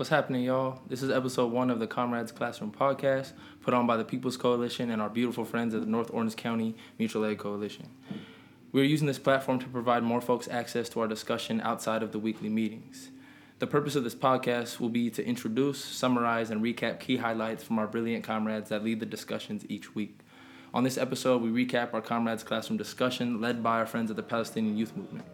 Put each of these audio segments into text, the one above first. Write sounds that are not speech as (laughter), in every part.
What's happening, y'all? This is episode one of the Comrades Classroom podcast, put on by the People's Coalition and our beautiful friends at the North Orange County Mutual Aid Coalition. We're using this platform to provide more folks access to our discussion outside of the weekly meetings. The purpose of this podcast will be to introduce, summarize, and recap key highlights from our brilliant comrades that lead the discussions each week. On this episode, we recap our Comrades Classroom discussion led by our friends at the Palestinian Youth Movement.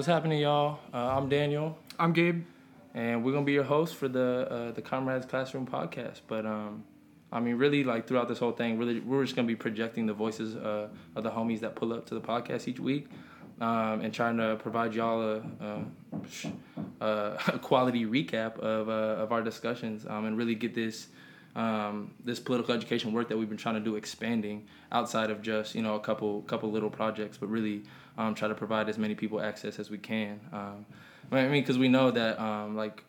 What's happening, y'all? Uh, I'm Daniel, I'm Gabe. and we're gonna be your host for the uh, the Comrades Classroom podcast. But um, I mean, really, like throughout this whole thing, really, we're just gonna be projecting the voices uh, of the homies that pull up to the podcast each week, um, and trying to provide y'all a, a, a, a quality recap of uh, of our discussions, um, and really get this. Um, this political education work that we've been trying to do expanding outside of just you know a couple couple little projects, but really um, try to provide as many people access as we can. Um, I mean, because we know that um, like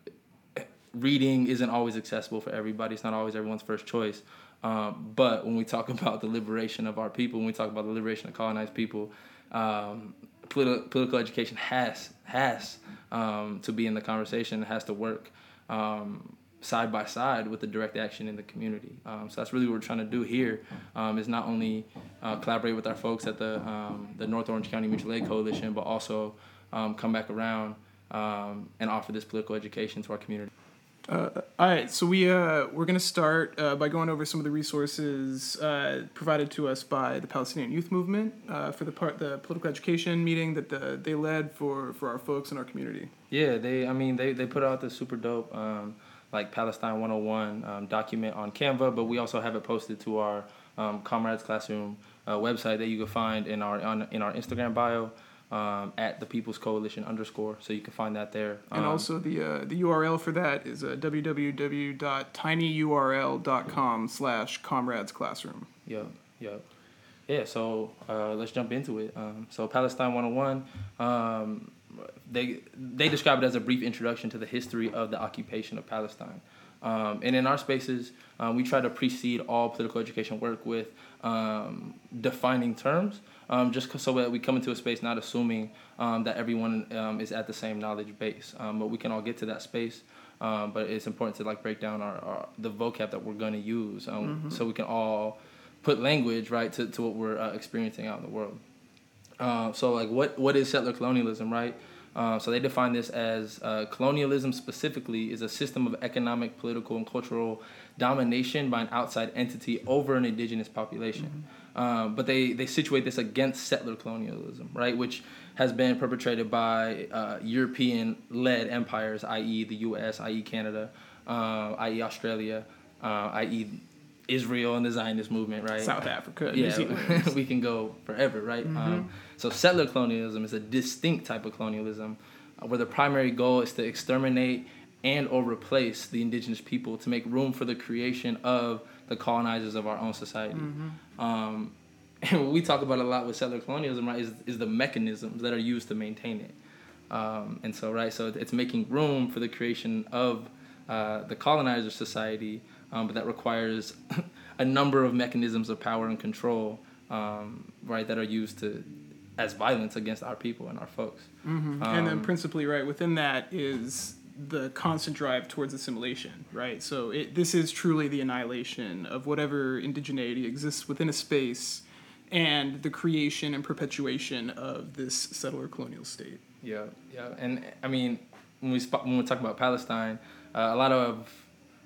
reading isn't always accessible for everybody. It's not always everyone's first choice. Um, but when we talk (laughs) about the liberation of our people, when we talk about the liberation of colonized people, um, politi- political education has has to be in the conversation. It has to work um, side by side with the direct action in the community. Um, so that's really what we're trying to do here. Um, is not only uh, collaborate with our folks at the um, the North Orange County Mutual Aid Coalition, but also um, come back around um, and offer this political education to our community. Uh, all right, so we uh, we're gonna start uh, by going over some of the resources uh, provided to us by the Palestinian Youth Movement uh, for the part the political education meeting that the, they led for for our folks in our community. Yeah, they. I mean, they they put out the super dope um, like Palestine 101 um, document on Canva, but we also have it posted to our um, Comrades Classroom uh, website that you can find in our on, in our Instagram bio um, at the People's Coalition underscore. So you can find that there. And Um, also the uh, the URL for that is uh, www.tinyurl.com slash comrades classroom. Yep, yep. Yeah, so uh, let's jump into it. Um, so Palestine 101, um, they they describe it as a brief introduction to the history of the occupation of Palestine. Um, and in our spaces, um, we try to precede all political education work with um, defining terms, um, just so that we come into a space not assuming um, that everyone um, is at the same knowledge base, um, but we can all get to that space. Um, but it's important to like break down our, our the vocab that we're going to use, um, so we can all put language right to, to what we're uh, experiencing out in the world. Uh, so like what what is settler colonialism, right? Uh, so they define this as uh, colonialism specifically is a system of economic, political, and cultural domination by an outside entity over an indigenous population. Um, but they, they situate this against settler colonialism, right, which has been perpetrated by uh, European-led empires, i.e., the U.S., i.e., Canada, uh, i.e., Australia, uh, i.e., Israel and the Zionist movement, right? South Africa, yeah, (laughs) we can go forever, right? Um, so settler colonialism is a distinct type of colonialism, uh, where the primary goal is to exterminate and or replace the indigenous people to make room for the creation of the colonizers of our own society. Um, (laughs) and what we talk about a lot with settler colonialism, right, is, is the mechanisms that are used to maintain it. Um, and so, right, so it's making room for the creation of uh, the colonizer society, um, but that requires (laughs) a number of mechanisms of power and control, um, right, that are used to as violence against our people and our folks. and then principally right within that is the constant drive towards assimilation right? So it, this is truly the annihilation of whatever indigeneity exists within a space and the creation and perpetuation of this settler colonial state. Yeah, yeah, and I mean, when we sp- when we talk about Palestine, uh, a lot of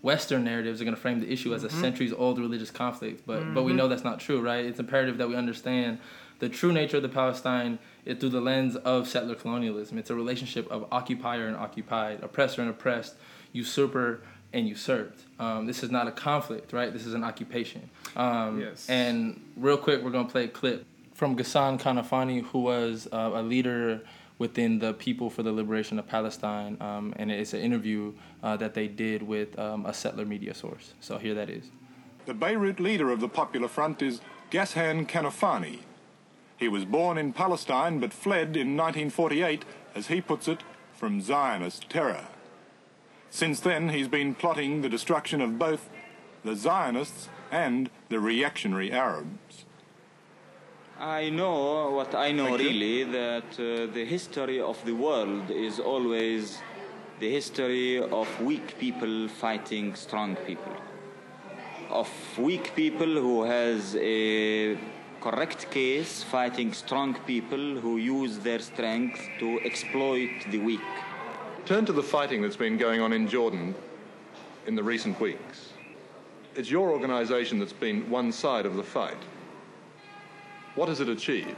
Western narratives are going to frame the issue as a centuries-old religious conflict, but but we know that's not true, right? It's imperative that we understand the true nature of the Palestine is through the lens of settler colonialism. It's a relationship of occupier and occupied, oppressor and oppressed, usurper and usurped. Um, this is not a conflict, right? This is an occupation. Um, Yes. And real quick, we're gonna play a clip from Ghassan Kanafani, who was uh, a leader within the People for the Liberation of Palestine, um, and it's an interview uh, that they did with um, a settler media source. So here that is. The Beirut leader of the Popular Front is Ghassan Kanafani. He was born in Palestine but fled in 1948, as he puts it, from Zionist terror. Since then, he's been plotting the destruction of both the Zionists and the reactionary Arabs. I know what I know Thank you. really that uh, the history of the world is always the history of weak people fighting strong people. Of weak people who has a correct case fighting strong people who use their strength to exploit the weak. Turn to the fighting that's been going on in Jordan in the recent weeks. It's your organization that's been one side of the fight. What has it achieved?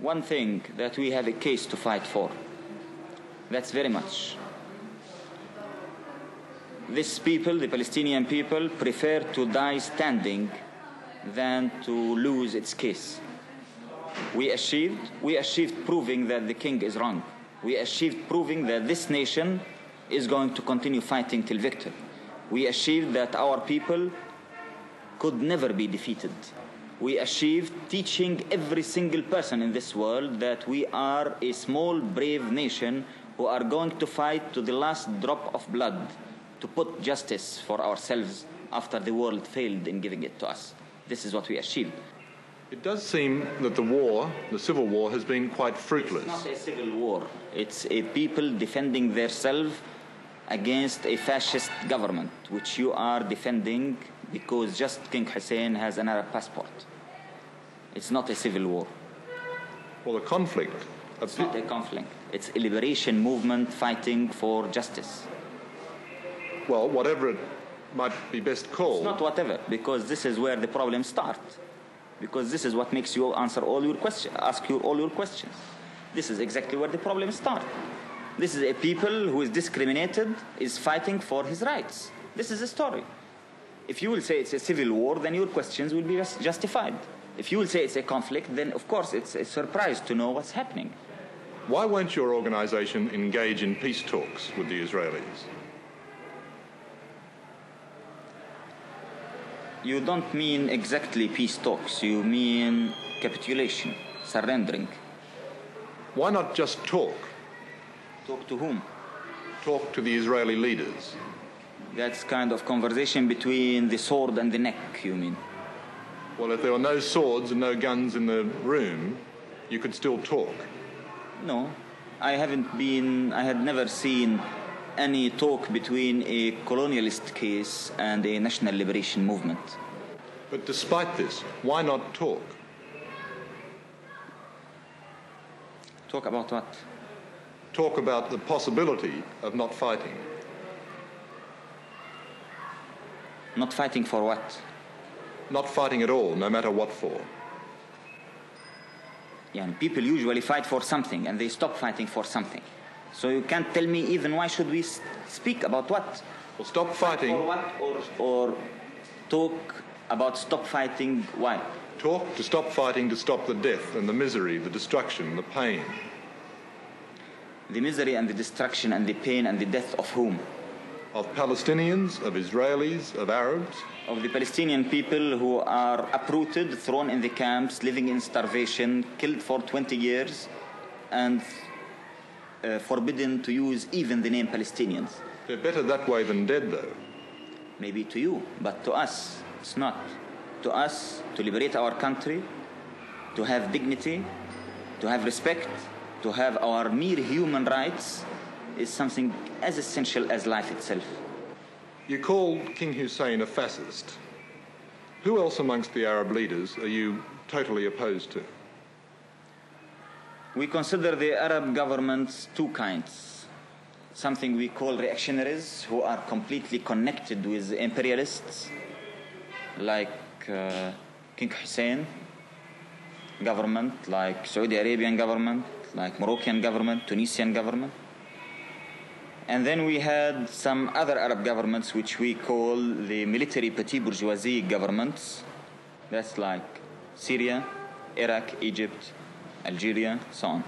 One thing that we have a case to fight for. That's very much. This people, the Palestinian people, prefer to die standing than to lose its case. We achieved, we achieved proving that the king is wrong. We achieved proving that this nation is going to continue fighting till victory. We achieved that our people could never be defeated. We achieved teaching every single person in this world that we are a small, brave nation who are going to fight to the last drop of blood to put justice for ourselves after the world failed in giving it to us. This is what we achieved. It does seem that the war, the civil war, has been quite fruitless. It's not a civil war. It's a people defending themselves against a fascist government, which you are defending because just King Hussein has an Arab passport. It's not a civil war. Well, the conflict. It's not a conflict. It's a liberation movement fighting for justice. Well, whatever it might be best called. It's not whatever, because this is where the problems start. Because this is what makes you answer all your questions, ask you all your questions. This is exactly where the problems start. This is a people who is discriminated, is fighting for his rights. This is a story. If you will say it's a civil war, then your questions will be justified. If you will say it's a conflict, then of course it's a surprise to know what's happening. Why won't your organization engage in peace talks with the Israelis? You don't mean exactly peace talks, you mean capitulation, surrendering. Why not just talk? Talk to whom? Talk to the Israeli leaders. That's kind of conversation between the sword and the neck, you mean? Well, if there were no swords and no guns in the room, you could still talk. No, I haven't been, I had never seen any talk between a colonialist case and a national liberation movement. But despite this, why not talk? Talk about what? Talk about the possibility of not fighting. Not fighting for what? Not fighting at all, no matter what for. Yeah, and people usually fight for something and they stop fighting for something. So you can't tell me even why should we speak about what? Well, stop fighting. For what? Or, or talk about stop fighting why? Talk to stop fighting to stop the death and the misery, the destruction, the pain. The misery and the destruction and the pain and the death of whom? Of Palestinians, of Israelis, of Arabs. Of the Palestinian people who are uprooted, thrown in the camps, living in starvation, killed for 20 years, and uh, forbidden to use even the name Palestinians. They're better that way than dead, though. Maybe to you, but to us, it's not. To us, to liberate our country, to have dignity, to have respect, to have our mere human rights is something as essential as life itself. You call King Hussein a fascist. Who else amongst the Arab leaders are you totally opposed to? We consider the Arab governments two kinds. Something we call reactionaries, who are completely connected with imperialists, like uh, King Hussein government, like Saudi Arabian government, like Moroccan government, Tunisian government. And then we had some other Arab governments which we call the military petit bourgeoisie governments. That's like Syria, Iraq, Egypt, Algeria, so on.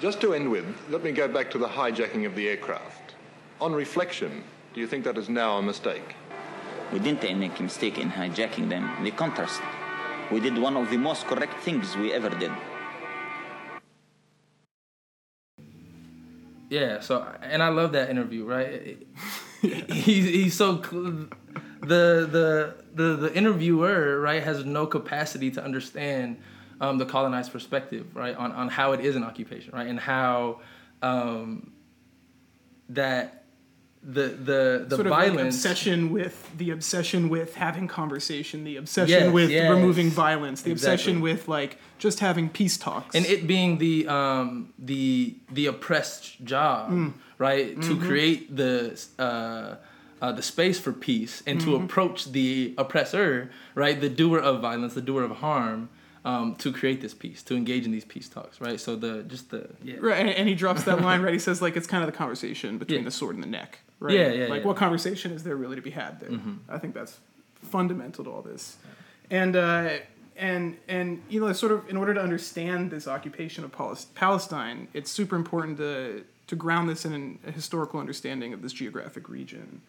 Just to end with, let me go back to the hijacking of the aircraft. On reflection, do you think that is now a mistake? We didn't make a mistake in hijacking them. The contrast. We did one of the most correct things we ever did. Yeah. So, and I love that interview. Right. (laughs) He's he's so cl- the the the the interviewer right has no capacity to understand um, the colonized perspective right on on how it is an occupation right and how um, that the the the sort of like violence obsession with the obsession with having conversation, the obsession Yes, with yes. removing violence, the obsession with like just having peace talks. and it being the um the the oppressed job Mm. right to Mm-hmm. create the uh, uh the space for peace and Mm-hmm. to approach the oppressor right the doer of violence the doer of harm um to create this peace to engage in these peace talks right so the just the yeah Right, and, and he drops that line right. He says like it's kind of the conversation (laughs) between Yeah. the sword and the neck. Right? Yeah, yeah, Like yeah. what conversation is there really to be had there? I think that's fundamental to all this, and uh, and and you know sort of in order to understand this occupation of Palestine, it's super important to to ground this in an, a historical understanding of this geographic region.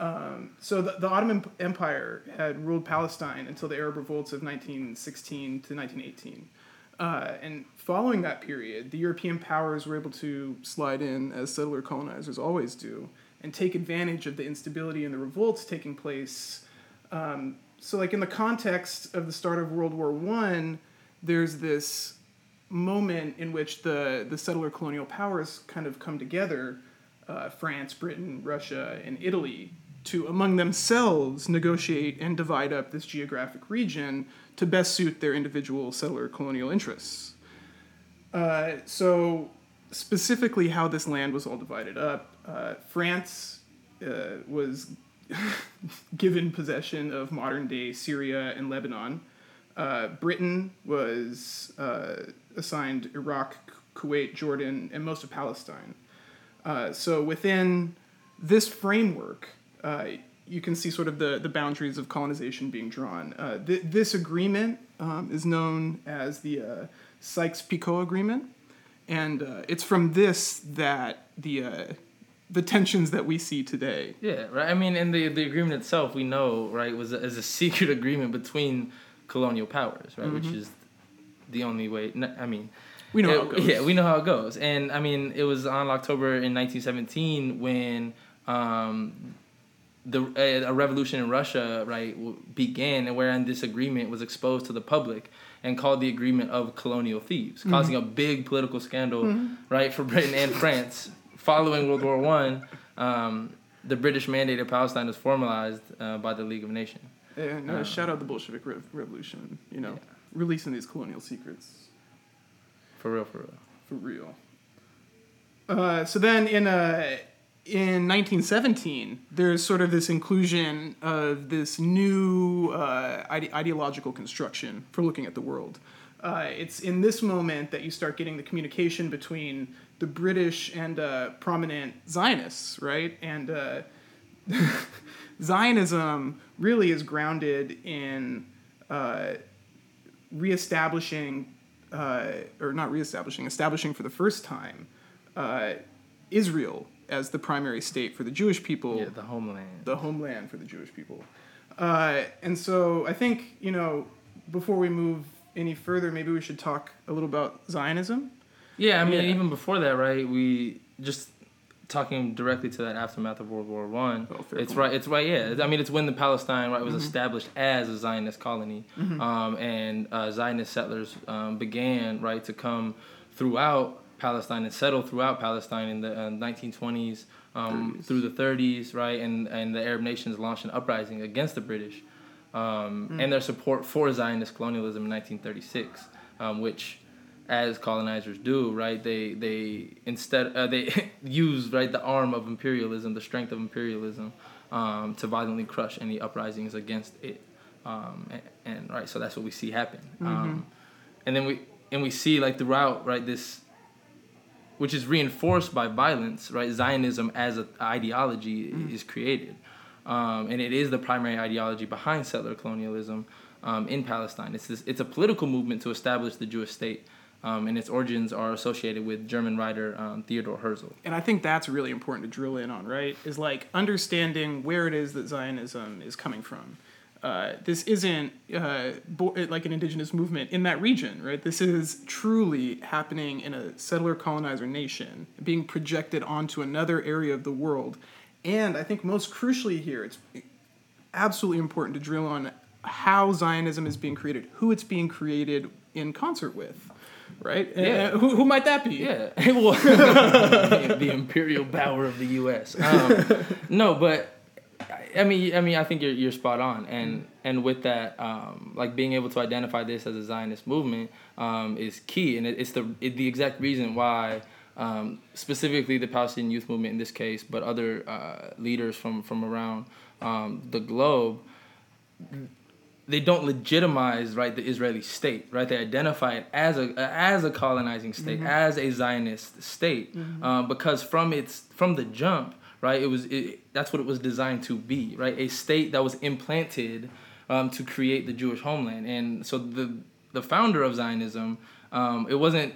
Um, so the, the Ottoman Empire had ruled Palestine until the Arab revolts of 1916 to 1918. Uh, and following that period, the European powers were able to slide in, as settler colonizers always do, and take advantage of the instability and the revolts taking place. Um, so, like in the context of the start of World War One, there's this moment in which the, the settler colonial powers kind of come together uh, France, Britain, Russia, and Italy to among themselves negotiate and divide up this geographic region to best suit their individual settler colonial interests. Uh, so, specifically, how this land was all divided up, uh, France uh, was (laughs) given possession of modern day Syria and Lebanon. Uh, Britain was uh, assigned Iraq, Kuwait, Jordan, and most of Palestine. Uh, so within this framework, uh, you can see sort of the, the boundaries of colonization being drawn. Th- this agreement um, is known as the Sykes-Picot Agreement, and it's from this that the the tensions that we see today. Yeah, right. I mean, and the the agreement itself, we know, right, was a, is a (laughs) secret agreement between colonial powers, right, which is the only way. I mean, We know it- how it goes. Yeah, we know how it goes, and I mean, it was on October in 1917 when um, the a, a revolution in Russia, right, w- began, and wherein this agreement was exposed to the public and called the agreement of colonial thieves, Mm-hmm. causing a big political scandal, right, for Britain and (laughs) France. Following World War One, um, the British mandate of Palestine was formalized uh, by the League of Nations. And uh, shout out the Bolshevik Rev- Revolution, you know, releasing these colonial secrets. For real, for real. for real. Uh, so then in uh, in 1917, there's sort of this inclusion of this new uh, ide- ideological construction for looking at the world. Uh, it's in this moment that you start getting the communication between the British and uh, prominent Zionists, right? And uh, (laughs) Zionism really is grounded in uh, reestablishing, uh, or not reestablishing, establishing for the first time uh, Israel as the primary state for the Jewish people, Yeah, the homeland. the homeland for the Jewish people. Uh, and so I think, you know, before we move any further, maybe we should talk a little about Zionism. Yeah, I mean, Yeah. even before that, right? We just talking directly to that aftermath of World War One. Oh, it's point. right. It's right. Yeah, I mean, it's when the Palestine right was Mm-hmm. established as a Zionist colony, um, and uh, Zionist settlers um, began right to come throughout Palestine and settle throughout Palestine in the uh, 1920s um, through the 30s, right? And and the Arab nations launched an uprising against the British, um, Mm. and their support for Zionist colonialism in 1936, um, which as colonizers do, right? They they instead uh, they (laughs) use right the arm of imperialism, the strength of imperialism, um, to violently crush any uprisings against it, um, and, and right. So that's what we see happen, um, and then we and we see like throughout right this which is reinforced by violence, right? Zionism as an ideology Mm. is created, um, and it is the primary ideology behind settler colonialism um, in Palestine. It's this, it's a political movement to establish the Jewish state, um, and its origins are associated with German writer um, Theodor Herzl. and I think that's really important to drill in on, right? Is like understanding where it is that Zionism is coming from. Uh, this isn't uh, bo- like an indigenous movement in that region, right? This is truly happening in a settler colonizer nation, being projected onto another area of the world. And I think most crucially here, it's absolutely important to drill on how Zionism is being created, who it's being created in concert with, right? Yeah. Uh, who, who might that be? Yeah, (laughs) (laughs) well, the imperial power of the U.S. Um, (laughs) no, but I mean, I mean, I think you're you're spot on, and and with that, um, like being able to identify this as a Zionist movement um, is key, and it, it's the it, the exact reason why. Um, specifically, the Palestinian Youth Movement in this case, but other uh, leaders from from around um, the globe, they don't legitimize right the Israeli state, right? They identify it as a as a colonizing state, as a Zionist state, um, because from its from the jump, right? It was it, that's what it was designed to be, right? A state that was implanted um, to create the Jewish homeland, and so the the founder of Zionism, um, it wasn't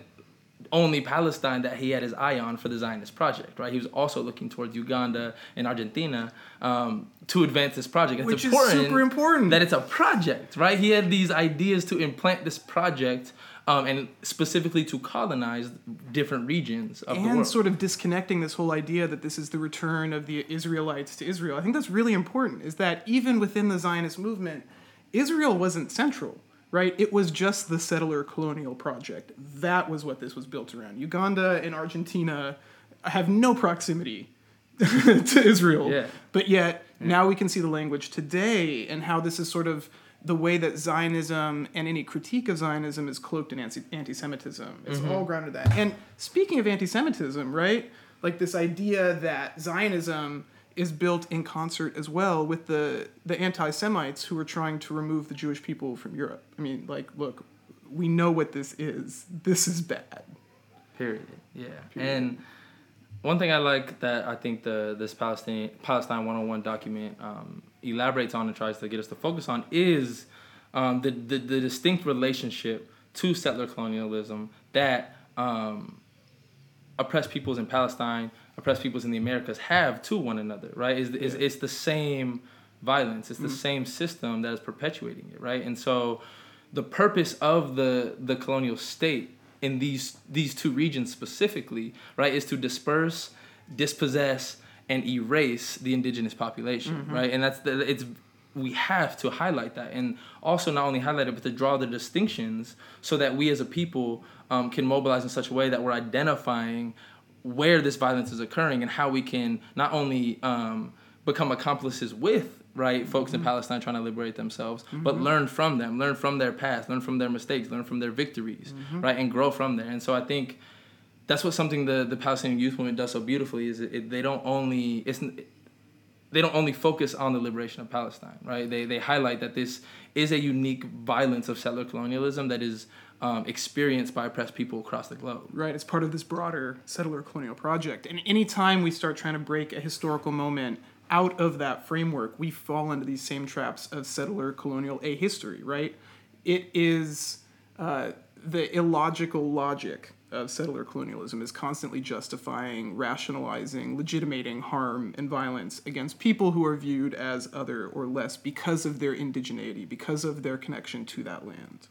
only Palestine that he had his eye on for the Zionist project, right? He was also looking towards Uganda and Argentina um, to advance this project. It's Which is super important. that it's a project, right? He had these ideas to implant this project um, and specifically to colonize different regions of the and world. sort of disconnecting this whole idea that this is the return of the Israelites to Israel. I think that's really important. Is that even within the Zionist movement, Israel wasn't central, right? It was just the settler colonial project. That was what this was built around. Uganda and Argentina have no proximity (laughs) to Israel, Yeah. but yet now we can see the language today and how this is sort of the way that Zionism and any critique of Zionism is cloaked in anti- anti-Semitism. It's mm-hmm. all grounded in that. And speaking of anti-Semitism, right? Like this idea that Zionism is built in concert as well with the the anti-Semites who are trying to remove the Jewish people from Europe. I mean, like, look, we know what this is. This is bad. Period. Yeah. And one thing I like that I think the this Palestine Palestine 101 document um, elaborates on and tries to get us to focus on is um, the, the the distinct relationship to settler colonialism that um, oppressed peoples in Palestine, oppressed peoples in the Americas have to one another, right? Is is it's the same violence, it's the same system that is perpetuating it, right? And so the purpose of the the colonial state in these these two regions specifically, right, is to disperse, dispossess, and erase the indigenous population, right? And that's the it's we have to highlight that and also not only highlight it but to draw the distinctions so that we as a people um, can mobilize in such a way that we're identifying where this violence is occurring and how we can not only um, become accomplices with right folks in mm-hmm. palestine trying to liberate themselves but mm-hmm. learn from them learn from their past learn from their mistakes learn from their victories mm-hmm. right and grow from there. And so i think that's what something the, the palestinian youth movement does so beautifully is it, it, they don't only it's they don't only focus on the liberation of Palestine, right? They, they highlight that this is a unique violence of settler colonialism that is um, experienced by oppressed people across the globe. right it's part of this broader settler colonial project. And anytime we start trying to break a historical moment out of that framework we fall into these same traps of settler colonial a history right? It is uh, the illogical logic of settler colonialism is constantly justifying rationalizing legitimating harm and violence against people who are viewed as other or less because of their indigeneity because of their connection to that land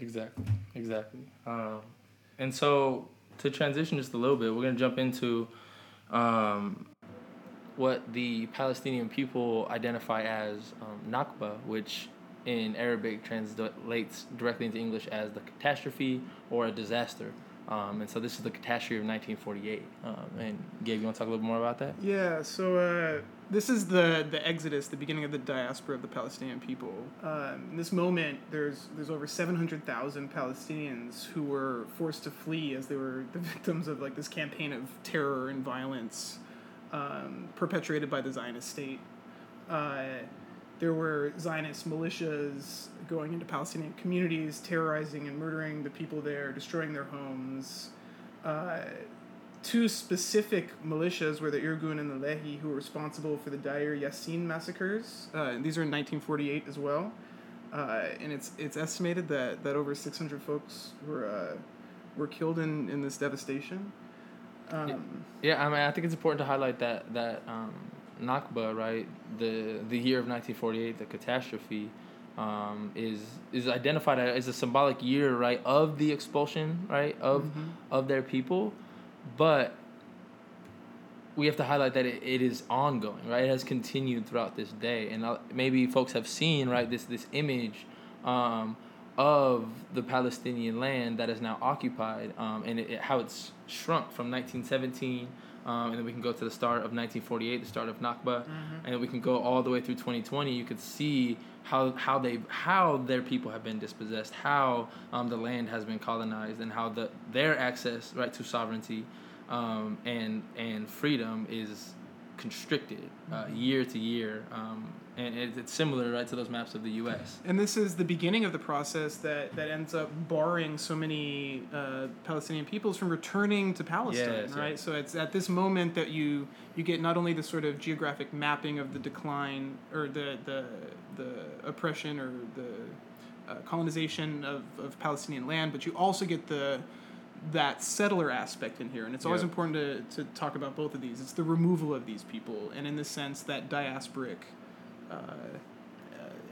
Exactly, exactly. Um, and so to transition just a little bit, we're gonna jump into um, what the Palestinian people identify as um, Nakba, which in Arabic translates directly into English as the catastrophe or a disaster. Um, and so this is the catastrophe of 1948. Um, and Gabe, you want to talk a little more about that? Yeah, so uh, this is the the exodus, the beginning of the diaspora of the Palestinian people. Um, in this moment, there's there's over seven hundred thousand Palestinians who were forced to flee as they were the (laughs) victims of like this campaign of terror and violence um, perpetrated by the Zionist state. Uh, there were Zionist militias going into Palestinian communities, terrorizing and murdering the people there, destroying their homes. uh, two specific militias were the Irgun and the Lehi, who were responsible for the Deir Yassin massacres. Uh, these are in 1948 as well. Uh, and it's it's estimated that, that over 600 folks were uh, were killed in, in this devastation. Um, Yeah, I mean, I think it's important to highlight that that um, Nakba, right, the the year of 1948, the catastrophe, um, is is identified as a symbolic year, right, of the expulsion, right, of of their people, but we have to highlight that it, it is ongoing, right? It has continued throughout this day, and uh, maybe folks have seen, right, this this image. Um, of the Palestinian land that is now occupied, um, and it, it, how it's shrunk from 1917, um, and then we can go to the start of 1948, the start of Nakba, and then we can go all the way through 2020. You could see how how they how their people have been dispossessed, how um, the land has been colonized, and how the their access right to sovereignty um, and and freedom is constricted uh, year to year. Um, and it, it's similar, right, to those maps of the U.S. And this is the beginning of the process that, that ends up barring so many uh, Palestinian peoples from returning to Palestine, Yes, right? yeah. So it's at this moment that you you get not only the sort of geographic mapping of the decline or the the, the oppression or the uh, colonization of, of Palestinian land, but you also get the that settler aspect in here, and it's always Yeah. important to, to talk about both of these. It's the removal of these people, and in the sense, that diasporic uh, uh,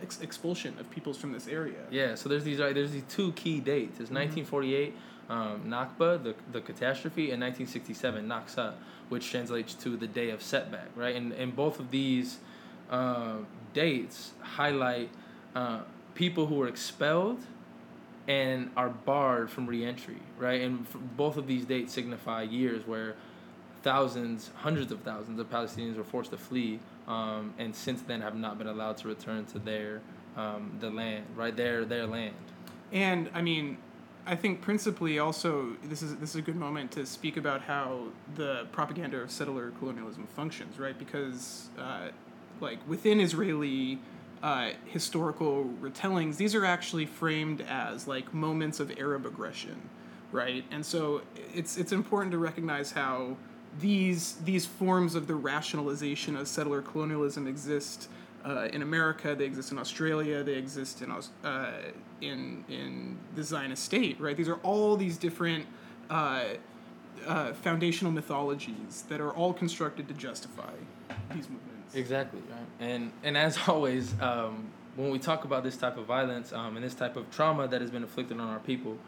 ex- expulsion of peoples from this area. Yeah, so there's these right there's these two key dates. It's 1948 um, Nakba, the the catastrophe, and 1967 Naksa, which translates to the day of setback, right? And and both of these uh, dates highlight uh, people who were expelled and are barred from reentry, right? And both of these dates signify years where thousands, hundreds of thousands of Palestinians were forced to flee, um, and since then have not been allowed to return to their um, the land, right? Their their land. And I mean, I think principally also this is this is a good moment to speak about how the propaganda of settler colonialism functions, right? Because uh, like within Israeli uh, historical retellings, these are actually framed as like moments of Arab aggression, right? And so it's it's important to recognize how these these forms of the rationalization of settler colonialism exist uh, in America, they exist in Australia, they exist in uh, in in the Zionist state, right? These are all these different uh, uh, foundational mythologies that are all constructed to justify these movements. Exactly, right? And and as (laughs) always, um, when we talk about this type of violence um, and this type of trauma that has been inflicted on our people,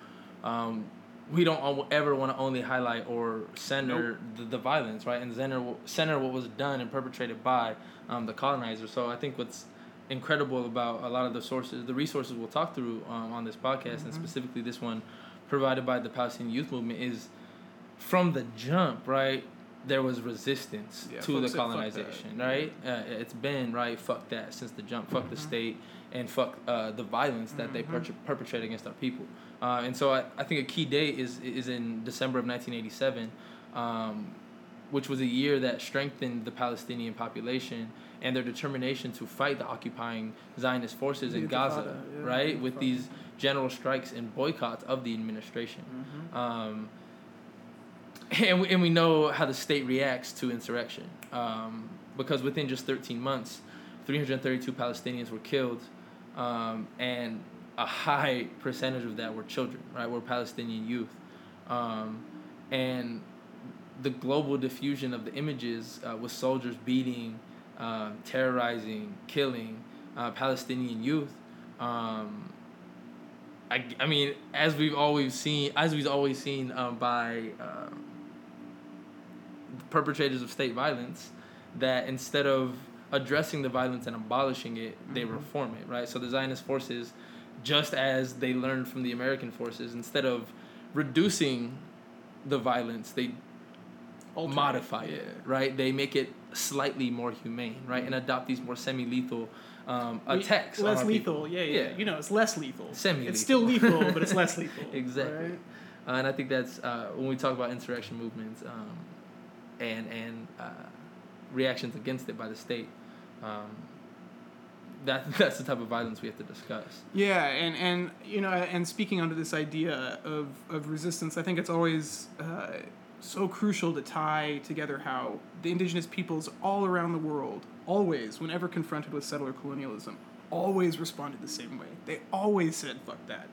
um, we don't ever want to only highlight or center the, the violence, right? And center center what was done and perpetrated by um, the colonizer. So I think what's incredible about a lot of the sources, the resources we'll talk through um, on this podcast, and specifically this one provided by the Palestinian Youth Movement, is from the jump, right? There was resistance Yeah, to the colonization, right? Uh, it's been right. Fuck that since the jump. Fuck the Mm-hmm. state and fuck uh, the violence that they pertre- perpetrate against our people. Uh, and so I, I think a key date is is in December of 1987, um, which was a year that strengthened the Palestinian population and their determination to fight the occupying Zionist forces in Gaza, yeah, right? With these general strikes and boycotts of the administration. Mm-hmm. Um, and we, and we know how the state reacts to insurrection um, because within just 13 months 332 palestinians were killed um, and a high percentage of that were children right? Were palestinian youth. Um, and the global diffusion of the images uh, with soldiers beating uh, terrorizing killing uh, palestinian youth um, I, I mean, as we've always seen, as we've always seen um, by um, perpetrators of state violence, that instead of addressing the violence and abolishing it, they reform it, right? So the Zionist forces, just as they learned from the American forces, instead of reducing the violence, they Alter modify it, right? They make it slightly more humane, right? And adopt these more semi-lethal um, We- attacks. Less lethal, yeah, yeah, Yeah. You know, it's less lethal. Semi-lethal. It's still lethal, but it's less (laughs) lethal. exactly. right? Uh, and I think that's uh, when we talk about insurrection movements um, and and uh, reactions against it by the state. Um, that (laughs) that's the type of violence we have to discuss. Yeah, and, and you know, and speaking under this idea of, of resistance, I think it's always uh, so crucial to tie together how the indigenous peoples all around the world, always, whenever confronted with settler colonialism, always responded the same way. They always said, fuck that.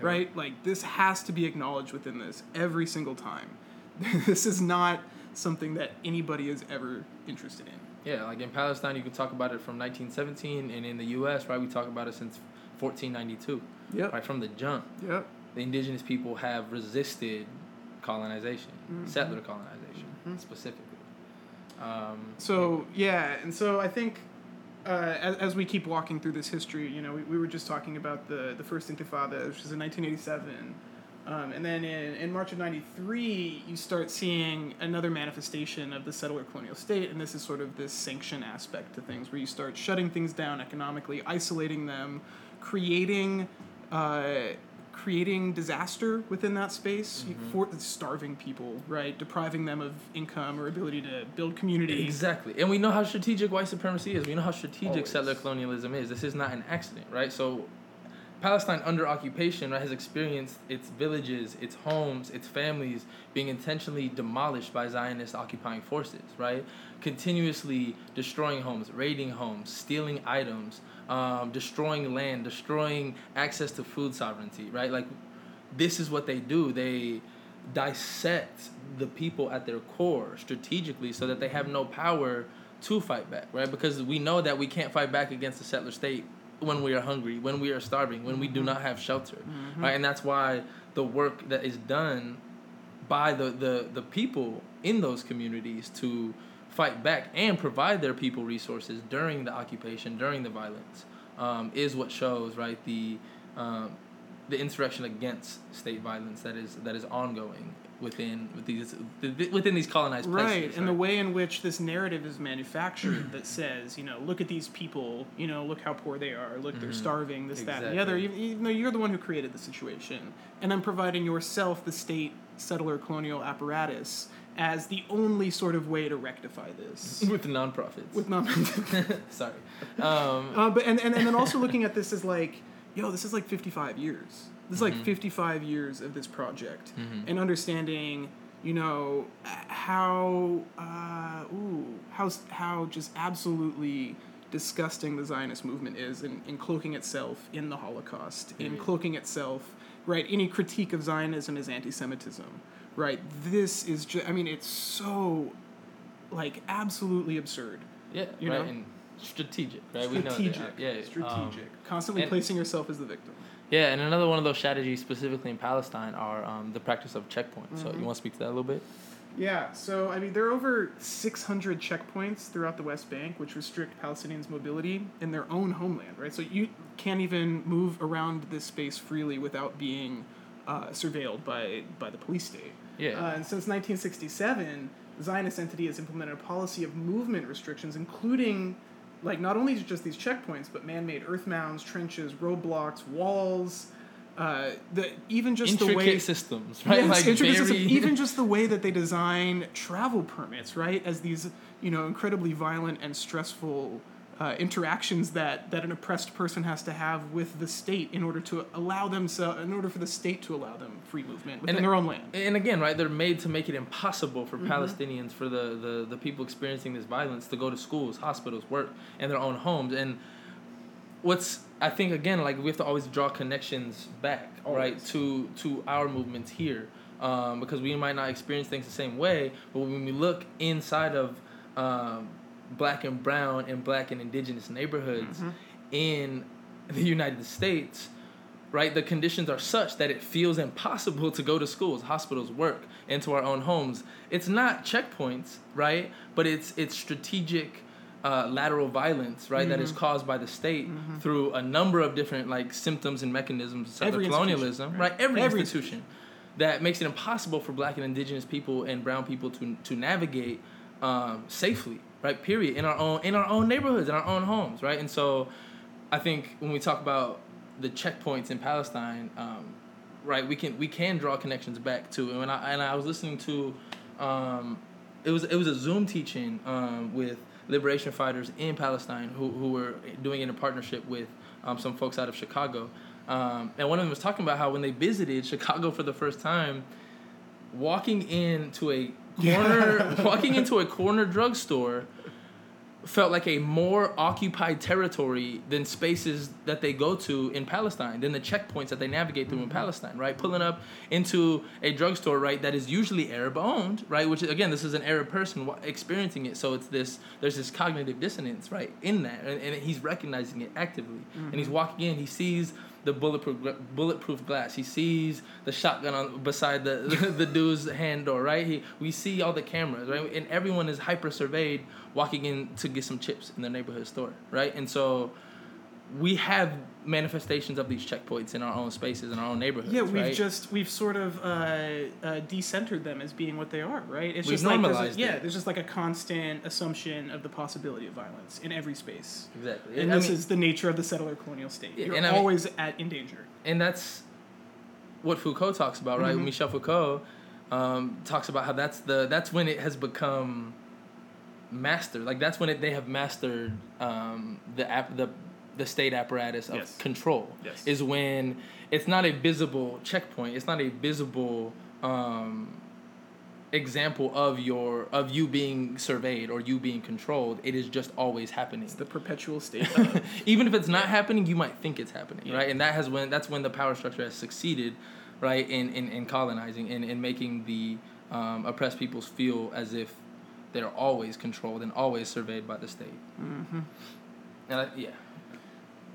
Right? Like, this has to be acknowledged within this every single time. (laughs) this is not something that anybody is ever interested in. Yeah, like in Palestine, you can talk about it from 1917, and in the U.S., right, we talk about it since 1492. Yep. Right from the jump, Yep. the indigenous people have resisted colonization, settler colonization specifically. Um, So yeah, and so I think uh, as, as we keep walking through this history, you know, we, we were just talking about the the first Intifada, which was in 1987, um, and then in, in March of '93, you start seeing another manifestation of the settler colonial state, and this is sort of this sanction aspect to things, where you start shutting things down economically, isolating them, creating. Uh, creating disaster within that space for starving people right depriving them of income or ability to build community Exactly. And we know how strategic white supremacy is. We know how strategic Always. settler colonialism is. This is not an accident, right? So Palestine under occupation right, has experienced its villages, its homes, its families being intentionally demolished by Zionist occupying forces, right? Continuously destroying homes, raiding homes, stealing items, um, destroying land, destroying access to food sovereignty, right? Like, this is what they do. They dissect the people at their core strategically so that they have no power to fight back, right? Because we know that we can't fight back against the settler state when we are hungry, when we are starving, when we do not have shelter, right? And that's why the work that is done by the, the, the people in those communities to fight back and provide their people resources during the occupation, during the violence, um, is what shows, right, the, um, the insurrection against state violence that is that is ongoing within with these within these colonized places. right and the way in which this narrative is manufactured that says you know look at these people you know look how poor they are look they're starving this that and the other even, Exactly. even though you're the one who created the situation and i'm providing yourself the state settler colonial apparatus as the only sort of way to rectify this (laughs) with the nonprofits. with non (laughs) Sorry. Um, Uh, but and, and, and then also looking at this as like, yo, this is like 55 years. This is like Mm-hmm. 55 years of this project, and understanding, you know, how, uh, ooh, how how just absolutely disgusting the Zionist movement is in, in cloaking itself in the Holocaust, in cloaking itself, right? Any critique of Zionism is anti-Semitism, right? This is just, I mean, it's so, like, absolutely absurd. yeah, You right. know? And strategic, right? We know Strategic. that. Yeah. um, Strategic. Constantly placing yourself as the victim. Yeah, and another one of those strategies, specifically in Palestine, are um, the practice of checkpoints. So Mm-hmm. you want to speak to that a little bit? Yeah, so I mean, there are over 600 checkpoints throughout the West Bank which restrict Palestinians' mobility in their own homeland, right? So you can't even move around this space freely without being uh, surveilled by, by the police state. Yeah. Uh, and since 1967, the Zionist entity has implemented a policy of movement restrictions, including, like, not only just these checkpoints, but man made earth mounds, trenches, roadblocks, walls. Uh, the even just Intricate the way systems, right? Yes, like intricate very- even just the way that they design travel permits, right, as these you know incredibly violent and stressful uh, interactions that that an oppressed person has to have with the state in order to allow themselves, in order for the state to allow them free movement within And- their own land. And again, right, they're made to make it impossible for Mm-hmm. Palestinians, for the, the, the people experiencing this violence, to go to schools, hospitals, work, and their own homes. And what's I think again, like we have to always draw connections back, right, to to our movements here, um, because we might not experience things the same way, but when we look inside of um, black and brown and black and indigenous neighborhoods Mm-hmm. in the United States, right? The conditions are such that it feels impossible to go to schools, hospitals, work, into our own homes. It's not checkpoints, right? But it's it's strategic uh, lateral violence, right? That is Mm-hmm. caused by the state through a number of different like symptoms and mechanisms of colonialism, right? right? Every, Every institution that makes it impossible for black and indigenous people and brown people to to navigate um, safely, right? Period. In our own in our own neighborhoods, in our own homes, right? And so, I think when we talk about the checkpoints in Palestine, um, right, we can we can draw connections back to. And when I and I was listening to, um, it was it was a Zoom teaching um, with liberation fighters in Palestine who, who were doing it in partnership with um, some folks out of Chicago. Um, and one of them was talking about how when they visited Chicago for the first time, walking into a corner, (laughs) walking into a corner drugstore felt like a more occupied territory than spaces that they go to in Palestine, than the checkpoints that they navigate through in mm-hmm. Palestine, right? Pulling up into a drugstore, right, that is usually Arab owned, right? Which again, this is an Arab person experiencing it, so it's this. There's this cognitive dissonance, right, in that, and, and he's recognizing it actively, mm-hmm. and he's walking in, he sees the bulletproof bulletproof glass. He sees the shotgun on beside the (laughs) the dude's hand door, right? He we see all the cameras, right? And everyone is hyper surveyed walking in to get some chips in the neighborhood store, right? And so we have manifestations of these checkpoints in our own spaces in our own neighborhoods. Yeah, we've right? just we've sort of uh, uh, decentered them as being what they are, right? It's We've just like there's a, normalized yeah, there's just like a constant assumption of the possibility of violence in every space, exactly. and I this mean- is the nature of the settler colonial state. You're and I mean- always at in danger. and that's what Foucault talks about, right? Mm-hmm. Michel Foucault um, talks about how that's the that's when it has become mastered. Like that's when it, they have mastered um, the app the the state apparatus of Yes. control. Yes. Is when it's not a visible checkpoint. It's not a visible. Um, example of your of you being surveyed or you being controlled it is just always happening It's The perpetual (laughs) state. Of, even if it's not happening, you might think it's happening, Yeah. right? And that has when that's when the power structure has succeeded, right, in in, in colonizing and in making the um, oppressed peoples feel as if they're always controlled and always surveyed by the state. Mm-hmm. And I, yeah,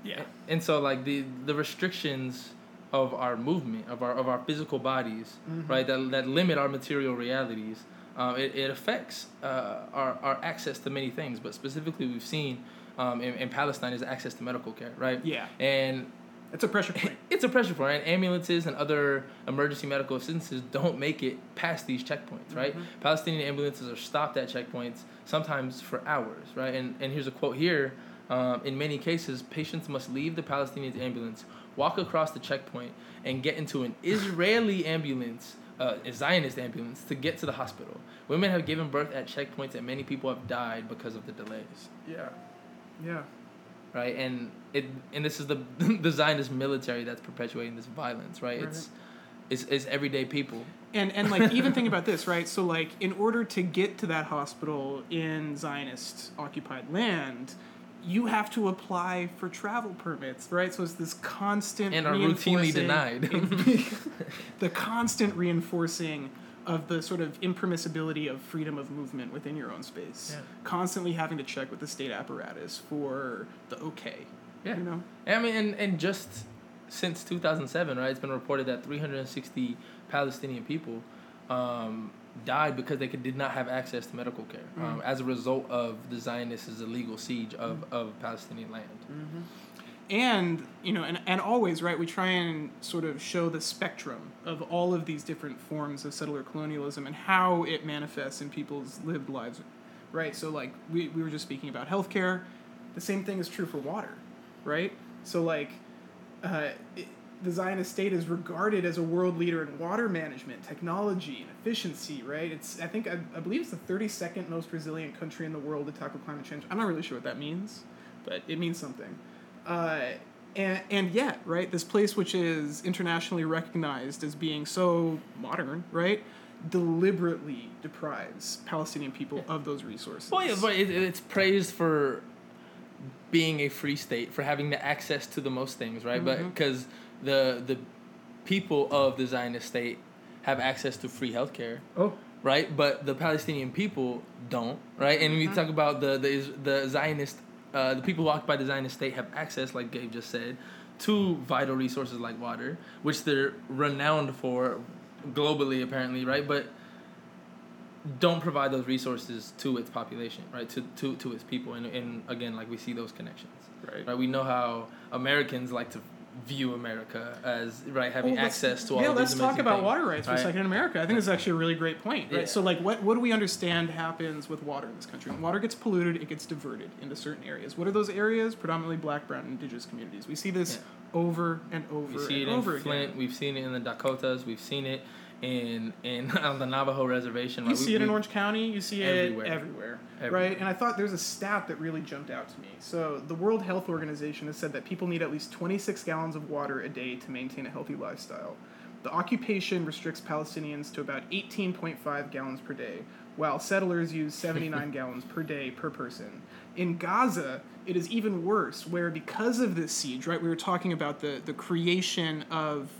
yeah. and so like the the restrictions of our movement of our of our physical bodies right that, that limit our material realities um, it, it affects uh, our, our access to many things but specifically we've seen um, in, in palestine is access to medical care right Yeah. and It's a pressure point. (laughs) it's a pressure point. and ambulances and other emergency medical assistances don't make it past these checkpoints right palestinian ambulances are stopped at checkpoints sometimes for hours right and, and here's a quote here um, in many cases patients must leave the palestinian ambulance walk across the checkpoint and get into an (laughs) israeli ambulance uh, a Zionist ambulance to get to the hospital. Women have given birth at checkpoints, and many people have died because of the delays Yeah. Yeah. right? And it and this is the (laughs) the Zionist military that's perpetuating this violence, right? It's it's it's everyday people. And and like even think (laughs) about this, right? So like in order to get to that hospital in Zionist occupied land, you have to apply for travel permits, right? So it's this constant And are routinely denied. (laughs) the constant reinforcing of the sort of impermissibility of freedom of movement within your own space. Yeah. Constantly having to check with the state apparatus for the okay. Yeah. You know? I mean, and, and just since 2007, right, it's been reported that 360 Palestinian people um, died because they could, did not have access to medical care um, as a result of the Zionists' illegal siege of, of Palestinian land. and you know and, and always right we try and sort of show the spectrum of all of these different forms of settler colonialism and how it manifests in people's lived lives right? So like we, we were just speaking about healthcare. The same thing is true for water right? So like uh, it, the Zionist state is regarded as a world leader in water management, technology, and efficiency, right? It's I think I, I believe it's the 32nd most resilient country in the world to tackle climate change. I'm not really sure what that means, but it means something. Uh, and, and yet, right, this place which is internationally recognized as being so modern, right, deliberately deprives Palestinian people of those resources. Well, yeah, but it, it's praised for being a free state, for having the access to the most things, right? But because the the people of the Zionist state have access to free healthcare, oh, right? But the Palestinian people don't, right? And we talk about the the the Zionist, uh, the people who occupy the Zionist state have access, like Gabe just said, to vital resources like water, which they're renowned for globally, apparently, right? But don't provide those resources to its population, right? To to, to its people, and, and again, like we see those connections, Right. Right. We know how Americans like to view America as right having Well, access to all. The yeah, let's talk about things, water rights for right? a second in America. I think it's actually a really great point, right? Yeah. So, like, what what do we understand happens with water in this country? When water gets polluted, it gets diverted into certain areas. What are those areas? Predominantly Black, Brown, Indigenous communities. We see this over and over We see it in Flint. again. We've seen it in the Dakotas. We've seen it in in (laughs) on the Navajo reservation. You right? see We- it in we- Orange County. You see Everywhere. it everywhere, Everywhere. right? And I thought there's a stat that really jumped out to me. So the World Health Organization has said that people need at least 26 gallons of water a day to maintain a healthy lifestyle. The occupation restricts Palestinians to about 18.5 gallons per day, while settlers use (laughs) 79 gallons per day per person. In Gaza, it is even worse, where because of this siege, right, we were talking about the, the creation of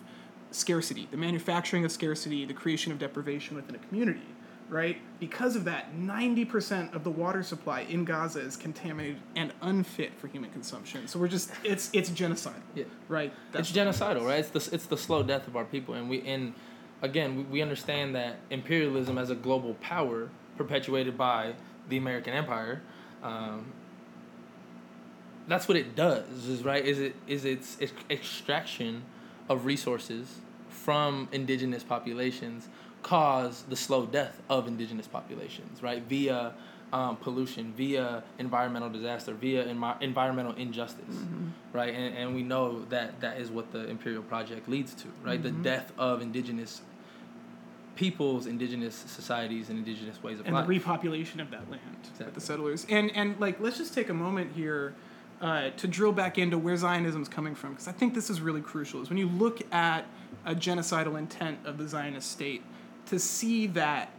scarcity, the manufacturing of scarcity, the creation of deprivation within a community, right? Because of that, 90% of the water supply in Gaza is contaminated and unfit for human consumption. So we're just it's it's genocide. Yeah. Right? it's genocidal, right? It's the it's the slow death of our people, and we and again we, we understand that imperialism as a global power perpetuated by the American Empire. Um, that's what it does, is right? Is it is its ex- extraction of resources from indigenous populations cause the slow death of indigenous populations, right? Via um, pollution, via environmental disaster, via envi- environmental injustice, right? And, and we know that that is what the imperial project leads to, right? The death of indigenous peoples, indigenous societies, and indigenous ways of and life. And the repopulation of that land with Exactly. the settlers. And and like let's just take a moment here uh, to drill back into where Zionism is coming from because I think this is really crucial. Is when you look at a genocidal intent of the Zionist state to see that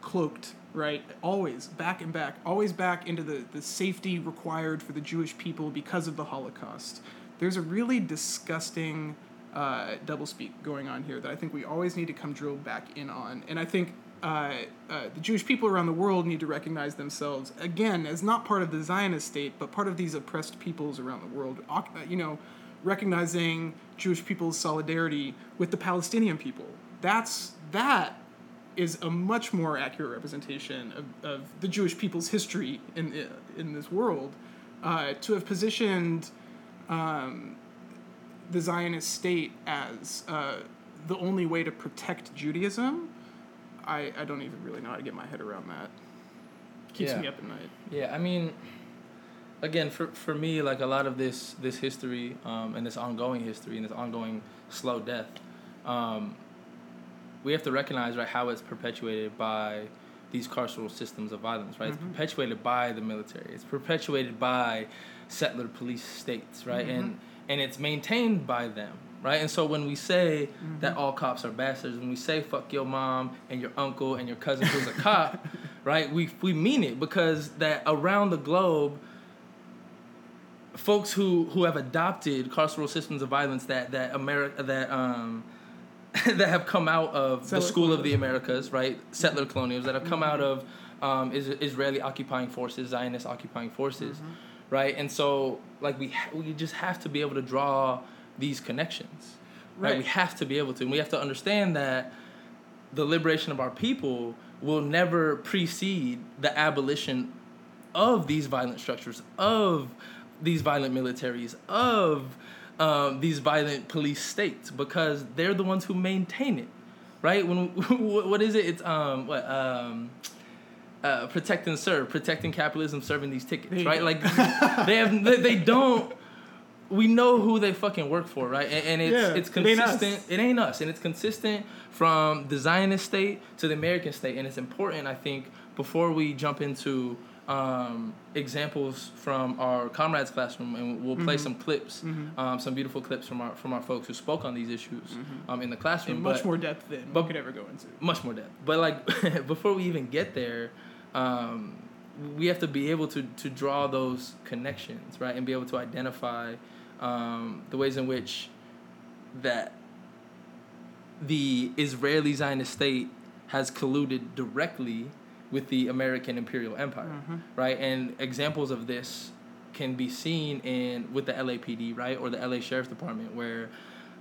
cloaked right always back and back always back into the, the safety required for the jewish people because of the holocaust there's a really disgusting uh, doublespeak going on here that i think we always need to come drill back in on and i think uh, uh, the jewish people around the world need to recognize themselves again as not part of the zionist state but part of these oppressed peoples around the world uh, you know recognizing jewish people's solidarity with the palestinian people that's that is a much more accurate representation of, of the Jewish people's history in in this world. Uh, to have positioned um, the Zionist state as uh, the only way to protect Judaism, I, I don't even really know how to get my head around that. Keeps Yeah. me up at night. Yeah, I mean, again, for for me, like a lot of this this history um, and this ongoing history and this ongoing slow death, um, we have to recognize right how it's perpetuated by these carceral systems of violence. Right, it's perpetuated by the military. It's perpetuated by settler police states. Right, and and it's maintained by them. Right, and so when we say that all cops are bastards, when we say fuck your mom and your uncle and your cousin who's a cop, (laughs) right, we we mean it because that around the globe, folks who who have adopted carceral systems of violence that that America that um (laughs) that have come out of Settler the school of the. Americas, right? Settler colonials that have come out of um, is, Israeli occupying forces, Zionist occupying forces, right? And so, like we ha- we just have to be able to draw these connections, right? Right. We have to be able to, and we have to understand that the liberation of our people will never precede the abolition of these violent structures, of these violent militaries, of um, these violent police states, because they're the ones who maintain it, right? When (laughs) what is it? It's um what um. Uh, protect and serve, protecting capitalism, serving these tickets, right? Like (laughs) they have, they, they don't. We know who they fucking work for, right? And, and it's Yeah, it's it ain't consistent it ain't us and it's consistent from the zionist state to the american state and it's important i think before we jump into um, examples from our comrades classroom and we'll play Mm-hmm. some clips um, some beautiful clips from our from our folks who spoke on these issues um, in the classroom In much but- more depth than but- we could ever go into. much more depth. But like (laughs) before we even get there, um, we have to be able to to draw those connections, right, and be able to identify um, the ways in which that the Israeli Zionist state has colluded directly with the American imperial empire, right? And examples of this can be seen in with the LAPD, right, or the LA Sheriff's Department, where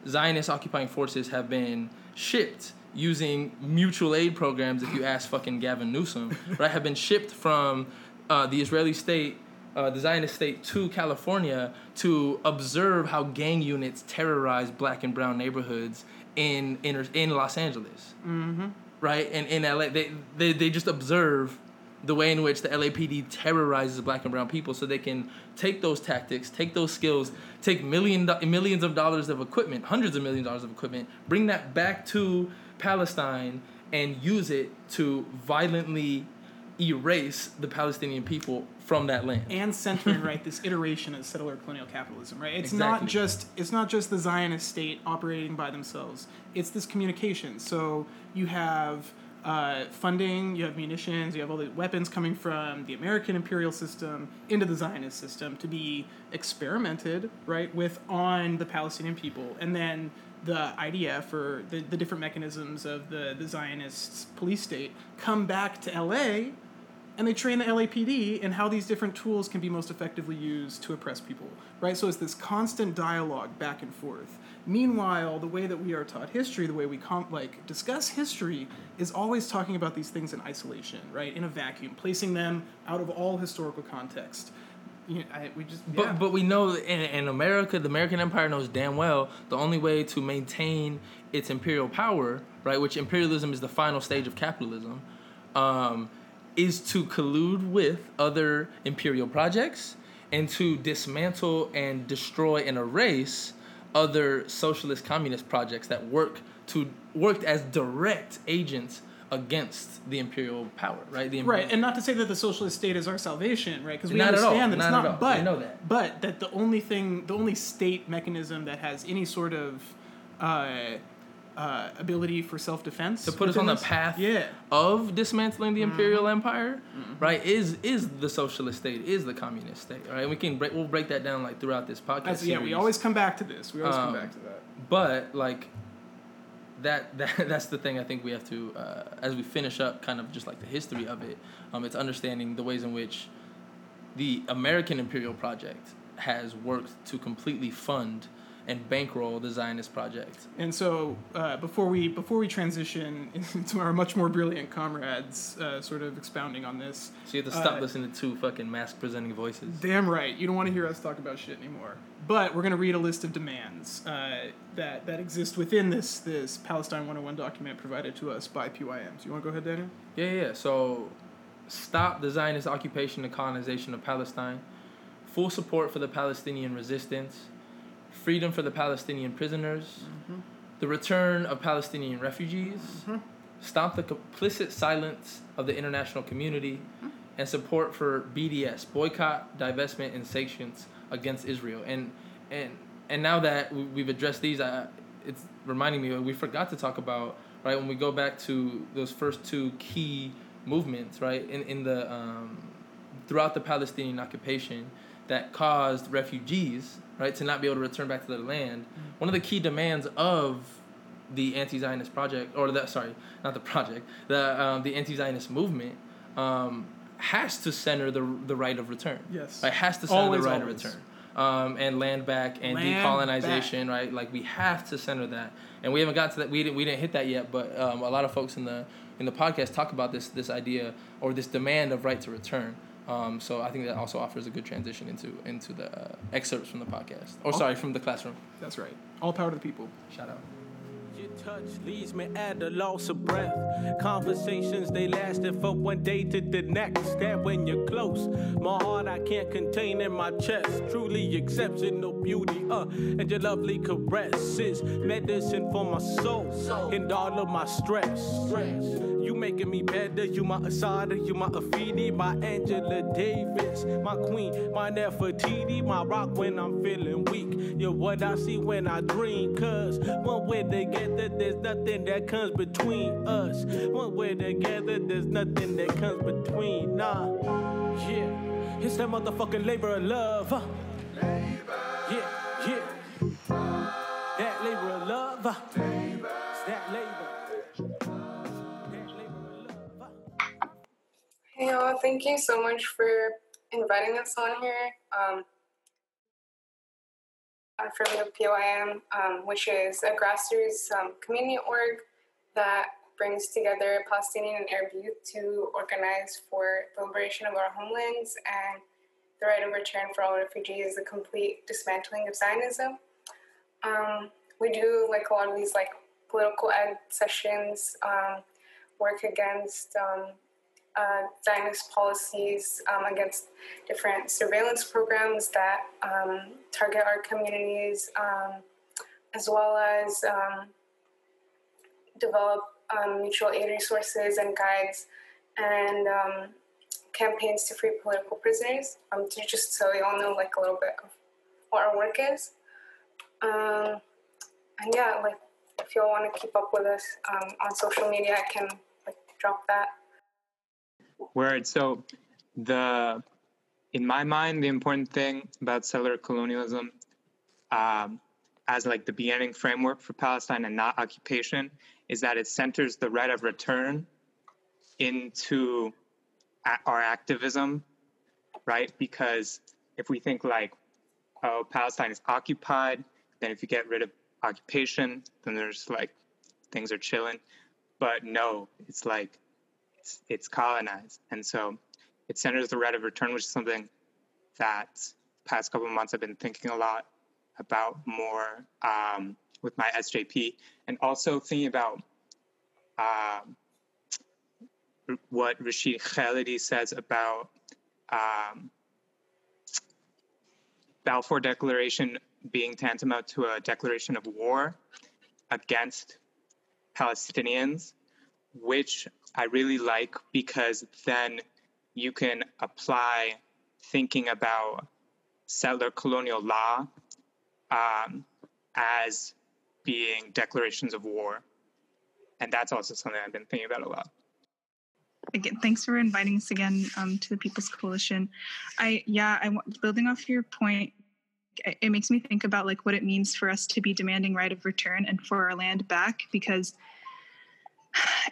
Zionist occupying forces have been shipped using mutual aid programs. If you ask fucking Gavin Newsom, (laughs) right, have been shipped from uh, the Israeli state, uh, the Zionist state, to California to observe how gang units terrorize black and brown neighborhoods in in, in Los Angeles right? And in LA, they, they they just observe the way in which the LAPD terrorizes black and brown people so they can take those tactics, take those skills, take million millions of dollars of equipment, hundreds of millions of dollars of equipment, bring that back to Palestine and use it to violently erase the Palestinian people from that land. and centering right this iteration of settler colonial capitalism right? It's not just it's not just the zionist state operating by themselves. It's this communication. So you have uh, funding you have munitions you have all the weapons coming from the american imperial system into the zionist system to be experimented right with on the palestinian people. And then the idf or the, the different mechanisms of the, the zionist police state come back to la and they train the LAPD in how these different tools can be most effectively used to oppress people, right? So it's this constant dialogue back and forth. Meanwhile, the way that we are taught history, the way we com- like discuss history, is always talking about these things in isolation, right? In a vacuum, placing them out of all historical context. You I, we just But yeah. but we know in, in America, the American Empire knows damn well the only way to maintain its imperial power, right, which imperialism is the final stage of capitalism, um, is to collude with other imperial projects and to dismantle and destroy and erase other socialist communist projects that work to worked as direct agents against the imperial power, right? The Right, and not to say that the socialist state is our salvation, right? Because we Not understand that it's not not. at all. But know that. but that the only thing, the only state mechanism that has any sort of uh, uh, ability for self defense to put us on the path Yeah, of dismantling the imperial Mm-hmm. empire, right? Is is the socialist state, is the communist state, right? We can break we'll break that down like throughout this podcast. As, yeah. We always come back to this. We always come Um, back to that. but like that, (laughs) that that's the thing I think we have to uh, as we finish up kind of just like the history of it. Um, it's understanding the ways in which the American imperial project has worked to completely fund and bankroll the Zionist project. And so uh, before we before we transition (laughs) into our much more brilliant comrades, uh, sort of expounding on this. So you have to stop Uh, listening to two fucking mask presenting voices. Damn right. You don't want to hear us talk about shit anymore. But we're going to read a list of demands uh, that, that exist within this, this Palestine 101 document provided to us by PYM. So you want to go ahead, Daniel? Yeah. yeah. So, stop the Zionist occupation and colonization of Palestine. Full support for the Palestinian resistance. Freedom for the Palestinian prisoners. Mm-hmm. The return of Palestinian refugees. Mm-hmm. Stop the complicit silence of the international community. Mm-hmm. And support for BDS, boycott, divestment, and sanctions against Israel. And and and now that we- we've addressed these, I, it's reminding me we forgot to talk about right when we go back to those first two key movements, right in in the um, throughout the Palestinian occupation that caused refugees right to not be able to return back to their land. One of the key demands of the anti-Zionist project, or that sorry, not the project, the um, the anti-Zionist movement. Um, has to center the the right of return. Yes. Right, has to center Always, the right always. of return. Um, and land back and Land decolonization, right? Like we have to center that, and we haven't got to that. We didn't we didn't hit that yet, but um, a lot of folks in the in the podcast talk about this this idea or this demand of right to return. Um, so I think that also offers a good transition into into the uh, excerpts from the podcast, or sorry, from the classroom. That's right. All power to the people. Shout out. Your touch leaves me at a loss of breath. Conversations they lasted from one day to the next. That when you're close, my heart I can't contain in my chest. Truly exceptional beauty, uh, and your lovely caresses, medicine for my soul and all of my stress. You making me better, you my Assata, you my Afeni, my Angela Davis, my queen, my Nefertiti, my rock when I'm feeling weak. You're what I see when I dream, cause when we're together, there's nothing that comes between us. When we're together, there's nothing that comes between, nah. Yeah, it's that motherfucking labor of love. huh? Yeah, yeah. That labor of love. huh? Hey y'all, thank you so much for inviting us on here. Um, I'm from the POIM, um, which is a grassroots um, community org that brings together Palestinian and Arab youth to organize for the liberation of our homelands and the right of return for all refugees, the complete dismantling of Zionism. Um, we do like a lot of these like political ed sessions, um, work against um, uh, Zionist policies um, against different surveillance programs that um, target our communities, um, as well as um, develop um, mutual aid resources and guides and campaigns to free political prisoners. to just so you all know, like a little bit of what our work is. and yeah, like if you all want to keep up with us on social media, I can like drop that Word. So the in my mind, the important thing about settler colonialism um, as like the beginning framework for Palestine and not occupation is that it centers the right of return into our activism, right? Because if we think like, oh, Palestine is occupied, then if you get rid of occupation, then there's like things are chilling. But no, it's like it's it's colonized, and so it centers the right of return, which is something that past couple of months I've been thinking a lot about more um, with my SJP, and also thinking about um, what Rashid Khalidi says about um, Balfour Declaration being tantamount to a declaration of war against Palestinians, which I really like because then you can apply thinking about settler colonial law um, as being declarations of war. And that's also something I've been thinking about a lot. Again, thanks for inviting us again um, to the People's Coalition. I yeah, I building off your point. It makes me think about like what it means for us to be demanding right of return and for our land back because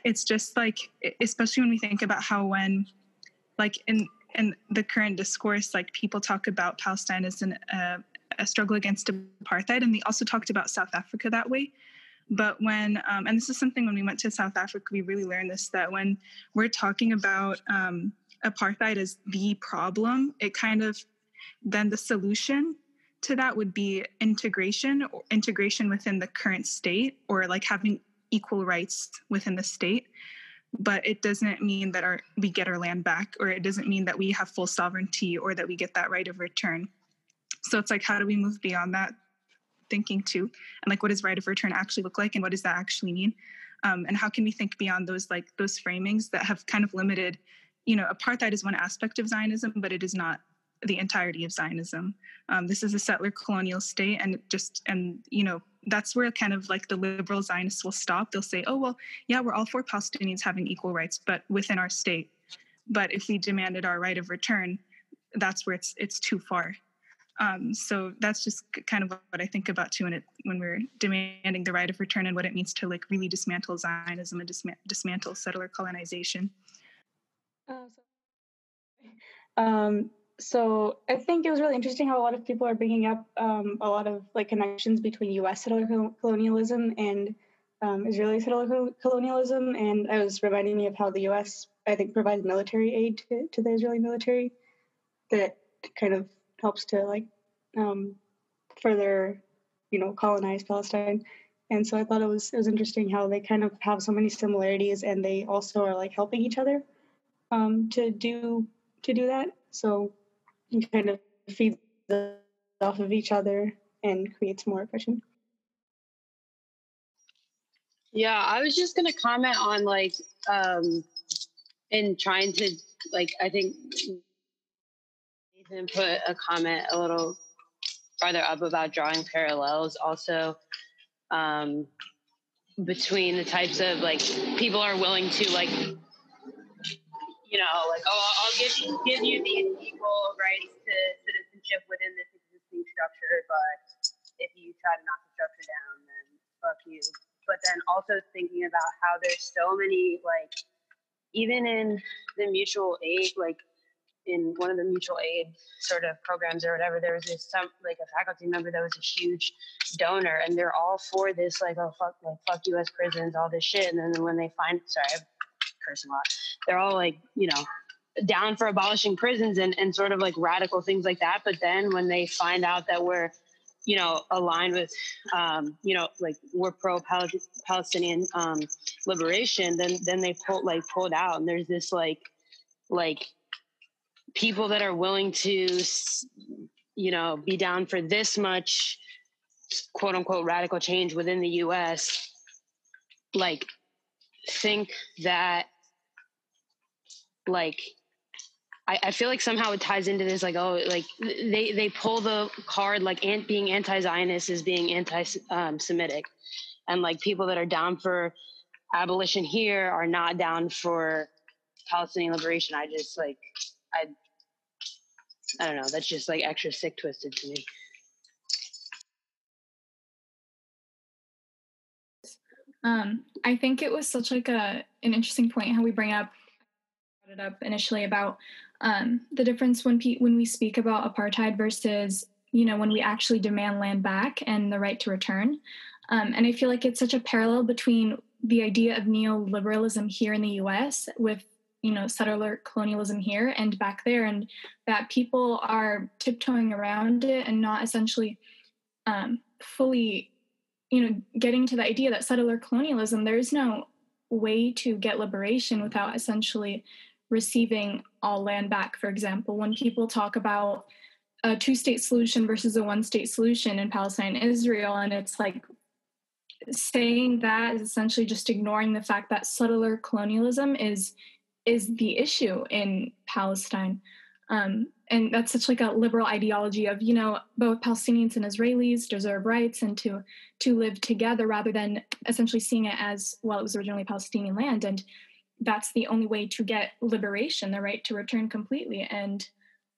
it's just like especially when we think about how when like in in the current discourse like people talk about palestine as an, uh, a struggle against apartheid and they also talked about south africa that way. But when um, and this is something when we went to south africa we really learned this that when we're talking about um, apartheid as the problem it kind of then the solution to that would be integration or integration within the current state or like having equal rights within the state but it doesn't mean that our we get our land back or it doesn't mean that we have full sovereignty or that we get that right of return. So it's like how do we move beyond that thinking too? And like what does right of return actually look like and what does that actually mean? Um, and how can we think beyond those like those framings that have kind of limited you know apartheid is one aspect of zionism but it is not the entirety of zionism. Um, this is a settler colonial state and just and you know that's where kind of like the liberal Zionists will stop. They'll say, oh, well, yeah, we're all for Palestinians having equal rights, but within our state. But if we demanded our right of return, that's where it's it's too far. Um, so that's just kind of what I think about too when it when we're demanding the right of return and what it means to like really dismantle Zionism and disma- dismantle settler colonization. Uh, um, so I think it was really interesting how a lot of people are bringing up um, a lot of like connections between U.S. settler colonialism and um, Israeli settler colonialism, and I was reminding me of how the U.S. I think provides military aid to, to the Israeli military that kind of helps to like um, further, you know, colonize Palestine. And so I thought it was it was interesting how they kind of have so many similarities, and they also are like helping each other um, to do to do that. So and kind of feeds off of each other and creates more oppression. Yeah, I was just gonna comment on like um in trying to like I think Nathan put a comment a little farther up about drawing parallels also um between the types of like people are willing to like you know, like, oh, I'll give you, give you these equal rights to citizenship within this existing structure, but if you try to knock the structure down, then fuck you. But then also thinking about how there's so many, like, even in the mutual aid, like in one of the mutual aid sort of programs or whatever, there was this some like a faculty member that was a huge donor, and they're all for this, like, oh fuck, like fuck U.S. prisons, all this shit, and then when they find, sorry, I'm a lot they're all like, you know, down for abolishing prisons and, and sort of like radical things like that. But then when they find out that we're, you know, aligned with, um, you know, like we're pro Palestinian um, liberation, then then they pulled like pulled out, and there's this like like people that are willing to you know be down for this much quote unquote radical change within the US like think that like I, I feel like somehow it ties into this like oh like they they pull the card like ant, being anti-zionist is being anti-semitic and like people that are down for abolition here are not down for palestinian liberation. I just like i i don't know. That's just like extra sick twisted to me. Um, I think it was such like a an interesting point how we bring up it up initially about um, the difference when pe- when we speak about apartheid versus you know when we actually demand land back and the right to return. Um, and I feel like it's such a parallel between the idea of neoliberalism here in the U.S. with you know settler colonialism here and back there, and that people are tiptoeing around it and not essentially um, fully you know, getting to the idea that settler colonialism, there is no way to get liberation without essentially receiving all land back. For example, when people talk about a two state solution versus a one state solution in Palestine and Israel, and it's like saying that is essentially just ignoring the fact that settler colonialism is is the issue in Palestine. Um, and that's such like a liberal ideology of you know both palestinians and israelis deserve rights and to to live together rather than essentially seeing it as well it was originally palestinian land and that's the only way to get liberation the right to return completely. And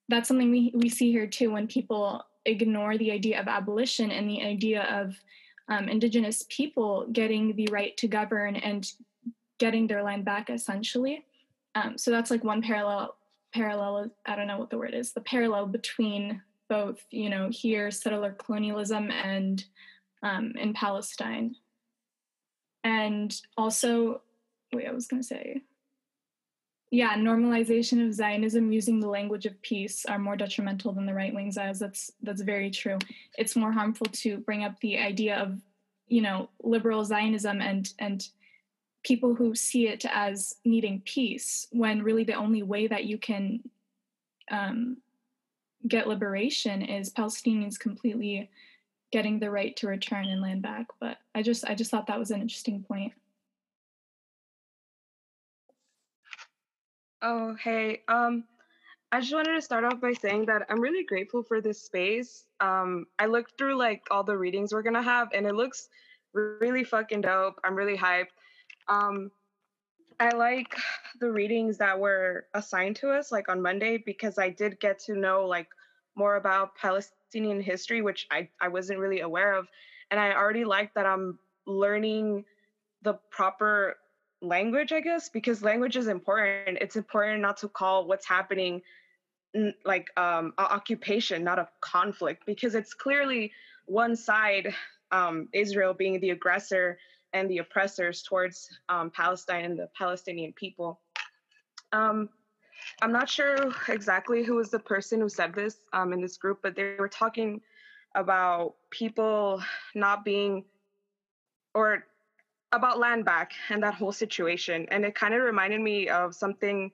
that's something we, we see here too when people ignore the idea of abolition and the idea of um, indigenous people getting the right to govern and getting their land back essentially. Um, so that's like one parallel parallel i don't know what the word is the parallel between both you know here settler colonialism and um, in palestine. And also wait i was going to say. Yeah normalization of zionism using the language of peace are more detrimental than the right wing zionism. That's that's very true. It's more harmful to bring up the idea of you know liberal zionism and and people who see it as needing peace when really the only way that you can um, get liberation is palestinians completely getting the right to return and land back. But i just i just thought that was an interesting point oh hey um i just wanted to start off by saying that i'm really grateful for this space um i looked through like all the readings we're gonna have and it looks really fucking dope i'm really hyped um, I like the readings that were assigned to us, like on Monday, because I did get to know like more about Palestinian history, which I, I wasn't really aware of. And I already like that I'm learning the proper language, I guess, because language is important. It's important not to call what's happening like um, occupation, not a conflict, because it's clearly one side, um, Israel being the aggressor, and the oppressors towards um, Palestine and the Palestinian people. Um, I'm not sure exactly who was the person who said this um, in this group, but they were talking about people not being, or about land back and that whole situation. And it kind of reminded me of something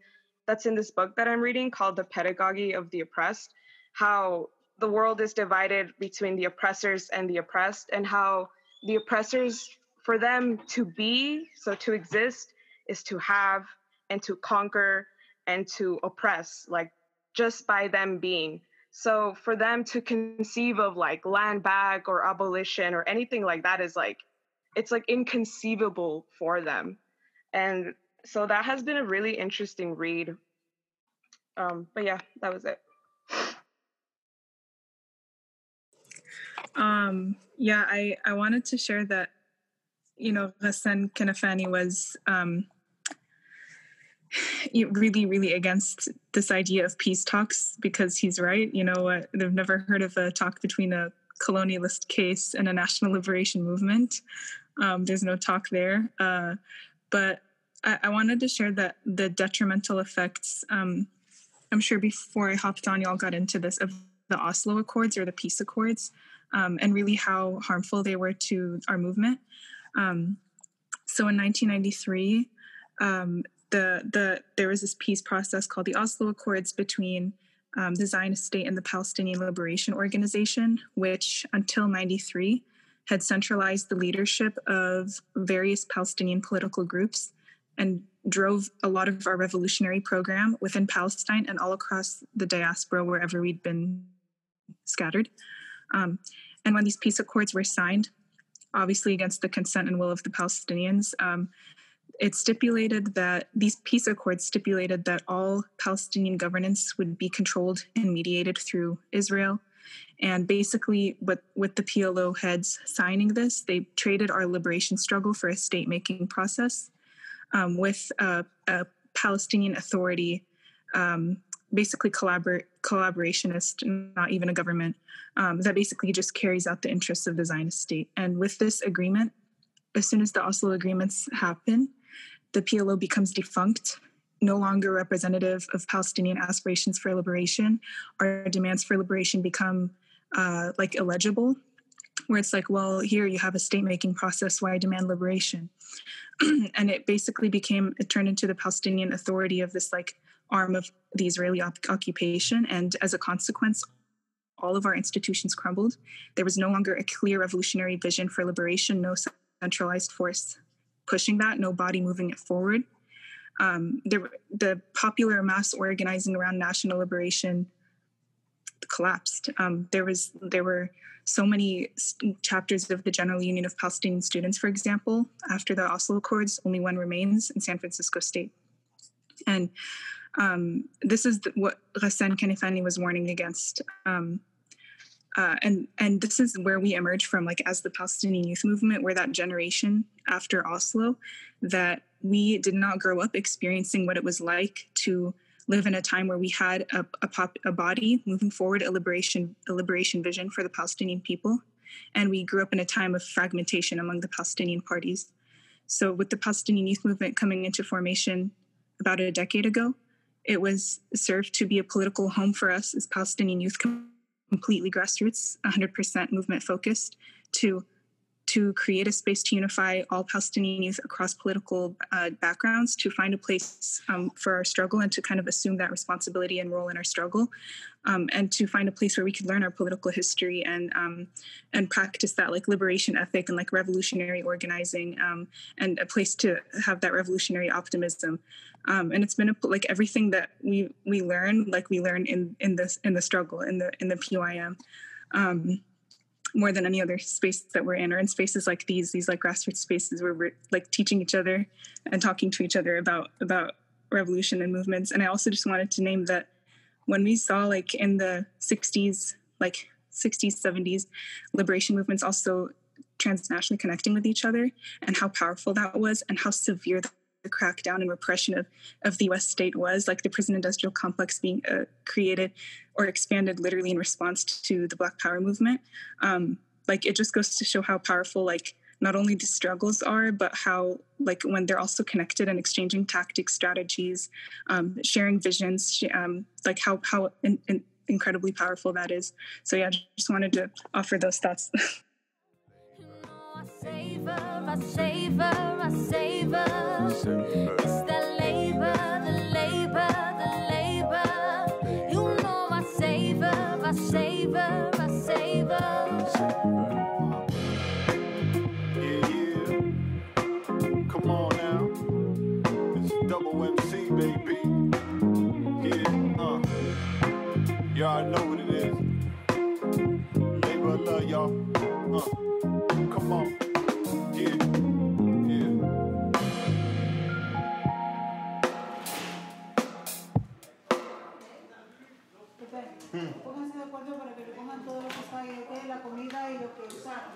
that's in this book that I'm reading called The Pedagogy of the Oppressed, how the world is divided between the oppressors and the oppressed, and how the oppressors for them to be, so to exist, is to have and to conquer and to oppress, like just by them being. So for them to conceive of like land back or abolition or anything like that is like, it's like inconceivable for them. And so that has been a really interesting read. Um, but yeah, that was it. Um, yeah, I, I wanted to share that you know, Ghassan Kanafani was um, (sighs) really, really against this idea of peace talks because he's right. You know, uh, they've never heard of a talk between a colonialist case and a national liberation movement. Um, there's no talk there. Uh, but I, I, wanted to share that the detrimental effects. Um, I'm sure before I hopped on, y'all got into this of the Oslo Accords or the peace accords, um, and really how harmful they were to our movement. Um, so in 1993, um, the the there was this peace process called the Oslo Accords between um, the Zionist state and the Palestinian Liberation Organization, which until 93 had centralized the leadership of various Palestinian political groups and drove a lot of our revolutionary program within Palestine and all across the diaspora wherever we'd been scattered. Um, and when these peace accords were signed, obviously against the consent and will of the Palestinians, um, it stipulated that these peace accords stipulated that all Palestinian governance would be controlled and mediated through Israel. And basically, with, with the PLO heads signing this, they traded our liberation struggle for a state making process um, with a, a, Palestinian Authority, um, basically collabor- collaborationist, not even a government, um, that basically just carries out the interests of the Zionist state. And with this agreement, as soon as the Oslo agreements happen, the PLO becomes defunct, no longer representative of Palestinian aspirations for liberation. Our demands for liberation become uh, like illegible, where it's like, well, here you have a state making process, why I demand liberation? (clears throat) and it basically became, it turned into the Palestinian Authority of this like arm of the Israeli op- occupation. And as a consequence, all of our institutions crumbled. There was no longer a clear revolutionary vision for liberation, no centralized force pushing that, no body moving it forward. Um, the, the popular mass organizing around national liberation collapsed. Um, there was there were so many chapters of the General Union of Palestinian Students, for example, after the Oslo Accords, only one remains in San Francisco State, and um, this is the, what Ghassan Kanafani was warning against. Um, uh, and and this is where we emerge from like as the palestinian youth movement we're that generation after oslo that we did not grow up experiencing what it was like to live in a time where we had a, a, pop, a body moving forward a liberation a liberation vision for the palestinian people. And we grew up in a time of fragmentation among the palestinian parties. So with the palestinian youth movement coming into formation about a decade ago it was served to be a political home for us as palestinian youth completely grassroots, 100% movement focused, to to create a space to unify all Palestinian youth across political uh, backgrounds, to find a place um, for our struggle and to kind of assume that responsibility and role in our struggle, um, and to find a place where we could learn our political history and um, and practice that like liberation ethic and like revolutionary organizing, um, and a place to have that revolutionary optimism. Um, and it's been a, like everything that we we learn, like we learn in in this in the struggle in the in the PYM. More than any other space that we're in or in spaces like these these like grassroots spaces where we're like teaching each other and talking to each other about about revolution and movements. And i also just wanted to name that when we saw like in the 60s like 60s 70s liberation movements also transnationally connecting with each other and how powerful that was and how severe the crackdown and repression of, of the US state was, like the prison industrial complex being uh, created or expanded literally in response to the Black Power movement. Um, like it just goes to show how powerful, like, not only the struggles are, but how, like, when they're also connected and exchanging tactics, strategies, um, sharing visions, um, like how how in, in incredibly powerful that is. So yeah, I just wanted to offer those thoughts. (laughs) savor, I savor, I savor. It's the labor, the labor, the labor. You know I savor, I savor, I savor. Yeah, yeah. Come on now. It's double MC, baby. Yeah, uh. Y'all know what it is. Labor love, y'all. Uh. Para que le pongan todo lo que está ahí, la comida y lo que usaron.